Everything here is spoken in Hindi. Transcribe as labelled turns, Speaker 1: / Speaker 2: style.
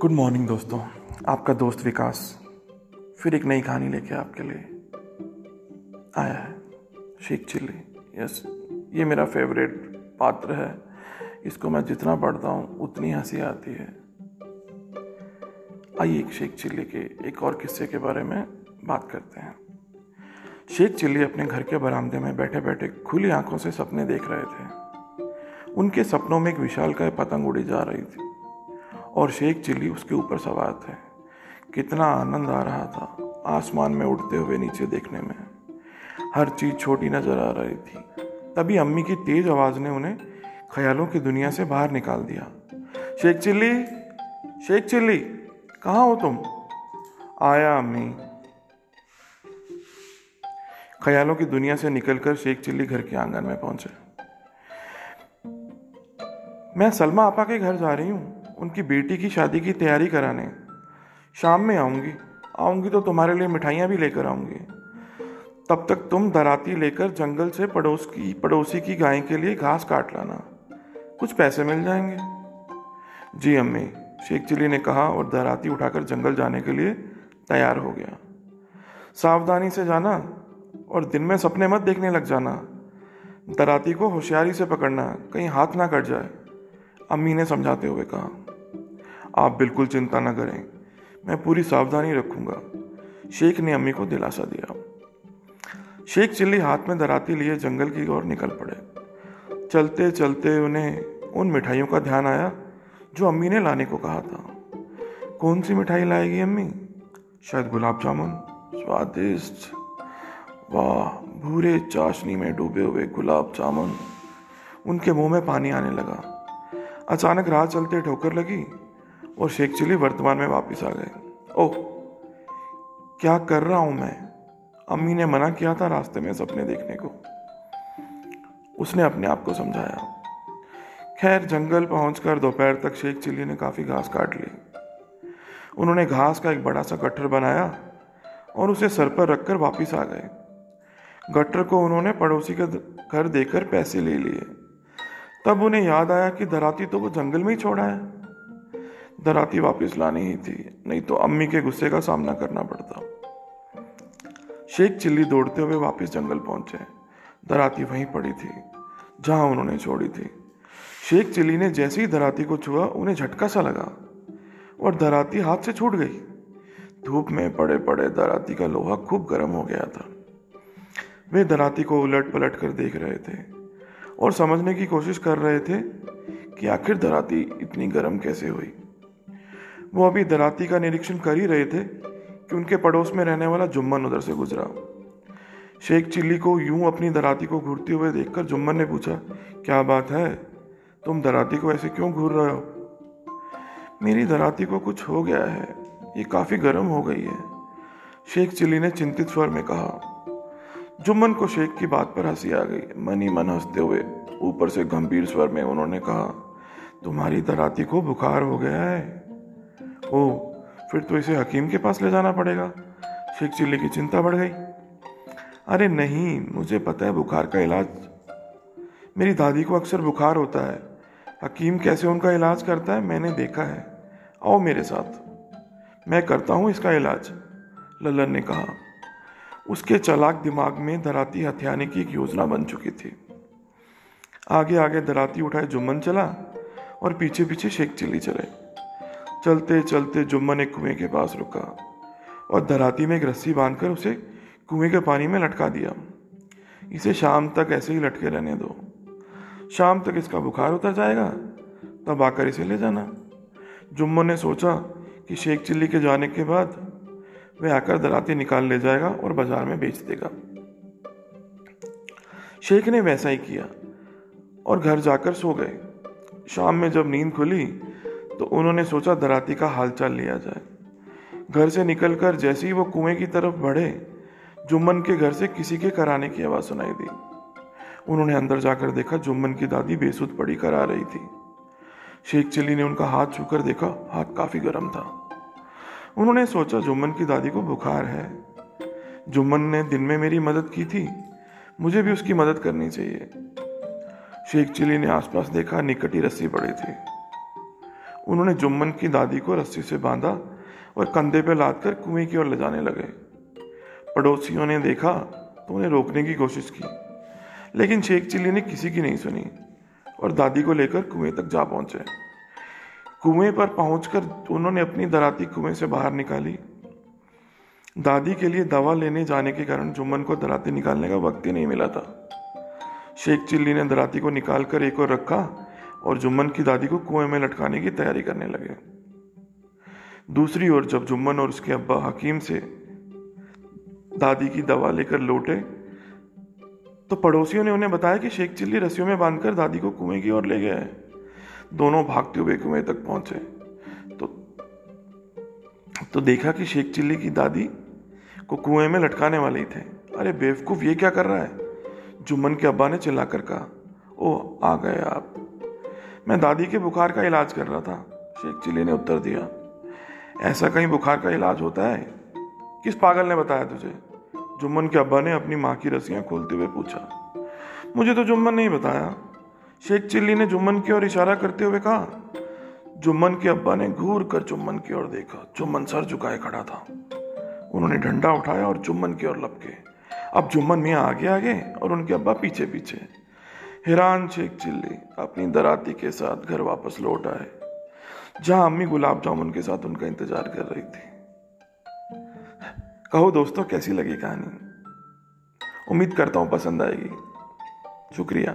Speaker 1: गुड मॉर्निंग दोस्तों। आपका दोस्त विकास फिर एक नई कहानी लेके आपके लिए आया है। शेख चिल्ली। यस ये मेरा फेवरेट पात्र है। इसको मैं जितना पढ़ता हूँ, उतनी हँसी आती है। आइए एक शेख चिल्ली के एक और किस्से के बारे में बात करते हैं। शेख चिल्ली अपने घर के बरामदे में बैठे बैठे खुली आँखों से सपने देख रहे थे। उनके सपनों में एक विशाल का पतंग उड़ी जा रही थी। और शेख चिल्ली उसके ऊपर सवार थे। कितना आनंद आ रहा था आसमान में उड़ते हुए नीचे देखने में। हर चीज़ छोटी नज़र आ रही थी। तभी अम्मी की तेज आवाज़ ने उन्हें ख्यालों की दुनिया से बाहर निकाल दिया। शेख चिल्ली शेख चिल्ली, कहाँ हो तुम? आया अम्मी। ख्यालों की दुनिया से निकलकर शेख चिल्ली घर के आँगन में पहुँचे। मैं सलमा आपा के घर जा रही हूँ। उनकी बेटी की शादी की तैयारी कराने। शाम में आऊँगी। आऊँगी तो तुम्हारे लिए मिठाइयाँ भी लेकर आऊँगी। तब तक तुम दराती लेकर जंगल से पड़ोस की, पड़ोसी की गाय के लिए घास काट लाना। कुछ पैसे मिल जाएँगे। जी अम्मी, शेख चिली ने कहा और दराती उठाकर जंगल जाने के लिए तैयार हो गया। सावधानी से जाना और दिन में सपने मत देखने लग जाना। दराती को होशियारी से पकड़ना कहीं हाथ ना कट जाए, अम्मी ने समझाते हुए कहा। आप बिल्कुल चिंता न करें। मैं पूरी सावधानी रखूँगा। शेख ने अम्मी को दिलासा दिया। शेख चिल्ली हाथ में दराती लिए जंगल की ओर निकल पड़े। चलते चलते उन्हें उन मिठाइयों का ध्यान आया, जो अम्मी ने लाने को कहा था। कौन सी मिठाई लाएगी अम्मी? शायद गुलाब जामुन। स्वादिष्ट। वाह, भूरे चाशनी में डूबे हुए गुलाब जामुन। उनके मुँह में पानी आने लगा। अचानक राह चलते ठोकर लगी। और शेख चिली वर्तमान में वापस आ गए। ओह, क्या कर रहा हूँ मैं? अम्मी ने मना किया था रास्ते में सपने देखने को। उसने अपने आप को समझाया। खैर, जंगल पहुंचकर दोपहर तक शेख चिल्ली ने काफ़ी घास काट ली। उन्होंने घास का एक बड़ा सा गट्ठर बनाया और उसे सर पर रखकर वापस आ गए। गट्टर को उन्होंने पड़ोसी का घर देकर पैसे ले लिए। तब उन्हें याद आया कि धराती तो वो जंगल में ही छोड़ा है। दराती वापस लानी ही थी, नहीं तो अम्मी के गुस्से का सामना करना पड़ता। शेख चिल्ली दौड़ते हुए वापस जंगल पहुँचे। धराती वहीं पड़ी थी, जहाँ उन्होंने छोड़ी थी। शेख चिल्ली ने जैसे ही धराती को छुआ, उन्हें झटका सा लगा और धराती हाथ से छूट गई। धूप में पड़े पड़े धराती का लोहा खूब गर्म हो गया था। वे धराती को उलट पलट कर देख रहे थे और समझने की कोशिश कर रहे थे कि आखिर धराती इतनी गर्म कैसे हुई। वो अभी दराती का निरीक्षण कर ही रहे थे कि उनके पड़ोस में रहने वाला जुम्मन उधर से गुजरा। शेख चिल्ली को यूँ अपनी दराती को घूरते हुए देखकर जुम्मन ने पूछा, क्या बात है? तुम दराती को ऐसे क्यों घूर रहे हो? मेरी दराती को कुछ हो गया है। ये काफ़ी गर्म हो गई है, शेख चिल्ली ने चिंतित स्वर में कहा। जुम्मन को शेख की बात पर हँसी आ गई। मन ही मन हँसते हुए ऊपर से गंभीर स्वर में उन्होंने कहा, तुम्हारी दराती को बुखार हो गया है। ओ, फिर तो इसे हकीम के पास ले जाना पड़ेगा। शेख चिल्ली की चिंता बढ़ गई। अरे नहीं, मुझे पता है बुखार का इलाज। मेरी दादी को अक्सर बुखार होता है। हकीम कैसे उनका इलाज करता है, मैंने देखा है। आओ मेरे साथ। मैं करता हूँ इसका इलाज, लल्लन ने कहा। उसके चलाक दिमाग में धराती हथियाने की एक योजना बन चुकी थी। आगे आगे धराती उठाए जुम्मन चला और पीछे पीछे शेख चिल्ली चले। चलते चलते जुम्मन एक कुएँ के पास रुका और धराती में एक रस्सी बांधकर उसे कुएँ के पानी में लटका दिया। इसे शाम तक ऐसे ही लटके रहने दो। शाम तक इसका बुखार उतर जाएगा, तब आकर इसे ले जाना। जुम्मन ने सोचा कि शेख चिल्ली के जाने के बाद वह आकर दराती निकाल ले जाएगा और बाज़ार में बेच देगा। शेख ने वैसा ही किया और घर जाकर सो गए। शाम में जब नींद खुली तो उन्होंने सोचा दराती का हालचाल लिया जाए। घर से निकलकर जैसे ही वो कुएँ की तरफ़ बढ़े, जुम्मन के घर से किसी के कराने की आवाज़ सुनाई दी। उन्होंने अंदर जाकर देखा जुम्मन की दादी बेसुध पड़ी करा रही थी। शेख चिल्ली ने उनका हाथ छूकर देखा, हाथ काफ़ी गर्म था। उन्होंने सोचा जुम्मन की दादी को बुखार है। जुम्मन ने दिन में मेरी मदद की थी, मुझे भी उसकी मदद करनी चाहिए। शेख चिली ने आसपास देखा, निकट रस्सी पड़ी थी। उन्होंने जुम्मन की दादी को रस्सी से बांधा और कंधे पर लाद कर कुएँ की ओर ले जाने लगे। पड़ोसियों ने देखा तो उन्हें रोकने की कोशिश की, लेकिन शेख चिल्ली ने किसी की नहीं सुनी और दादी को लेकर कुएँ तक जा पहुँचे। कुएँ पर पहुंचकर उन्होंने अपनी दराती कुएँ से बाहर निकाली। दादी के लिए दवा लेने जाने के कारण जुम्मन को दराती निकालने का वक्त ही नहीं मिला था। शेख चिल्ली ने दराती को निकाल कर एक और रखा और जुम्मन की दादी को कुएँ में लटकाने की तैयारी करने लगे। दूसरी ओर जब जुम्मन और उसके अब्बा हकीम से दादी की दवा लेकर लौटे तो पड़ोसियों ने उन्हें बताया कि शेख चिल्ली रस्सियों में बांधकर दादी को कुएँ की ओर ले गया है। दोनों भागते हुए कुएँ तक पहुँचे। तो तो देखा कि शेख चिल्ली की दादी को कुएँ में लटकाने वाले थे। अरे बेवकूफ़, ये क्या कर रहा है? जुम्मन के अब्बा ने चिल्लाकर कहा ओ आ गए आप। मैं दादी के बुखार का इलाज कर रहा था। शेख चिल्ली ने उत्तर दिया। ऐसा कहीं बुखार का इलाज होता है? किस पागल ने बताया तुझे? जुम्मन के अब्बा ने अपनी माँ की रस्सियाँ खोलते हुए पूछा। मुझे तो जुम्मन नहीं बताया। शेख चिल्ली ने जुम्मन की ओर इशारा करते हुए कहा, जुम्मन के अब्बा ने घूर कर जुम्मन की ओर देखा। जुम्मन सर झुकाए खड़ा था। उन्होंने डंडा उठाया और जुम्मन की ओर लपके। अब जुम्मन मियाँ आगे आगे और उनके अब्बा पीछे पीछे हैरान शेख चिल्ली अपनी दराती के साथ घर वापस लौट आए, जहाँ अम्मी गुलाब जामुन के साथ उनका इंतज़ार कर रही थी। कहो दोस्तों, कैसी लगी कहानी? उम्मीद करता हूँ पसंद आएगी। शुक्रिया।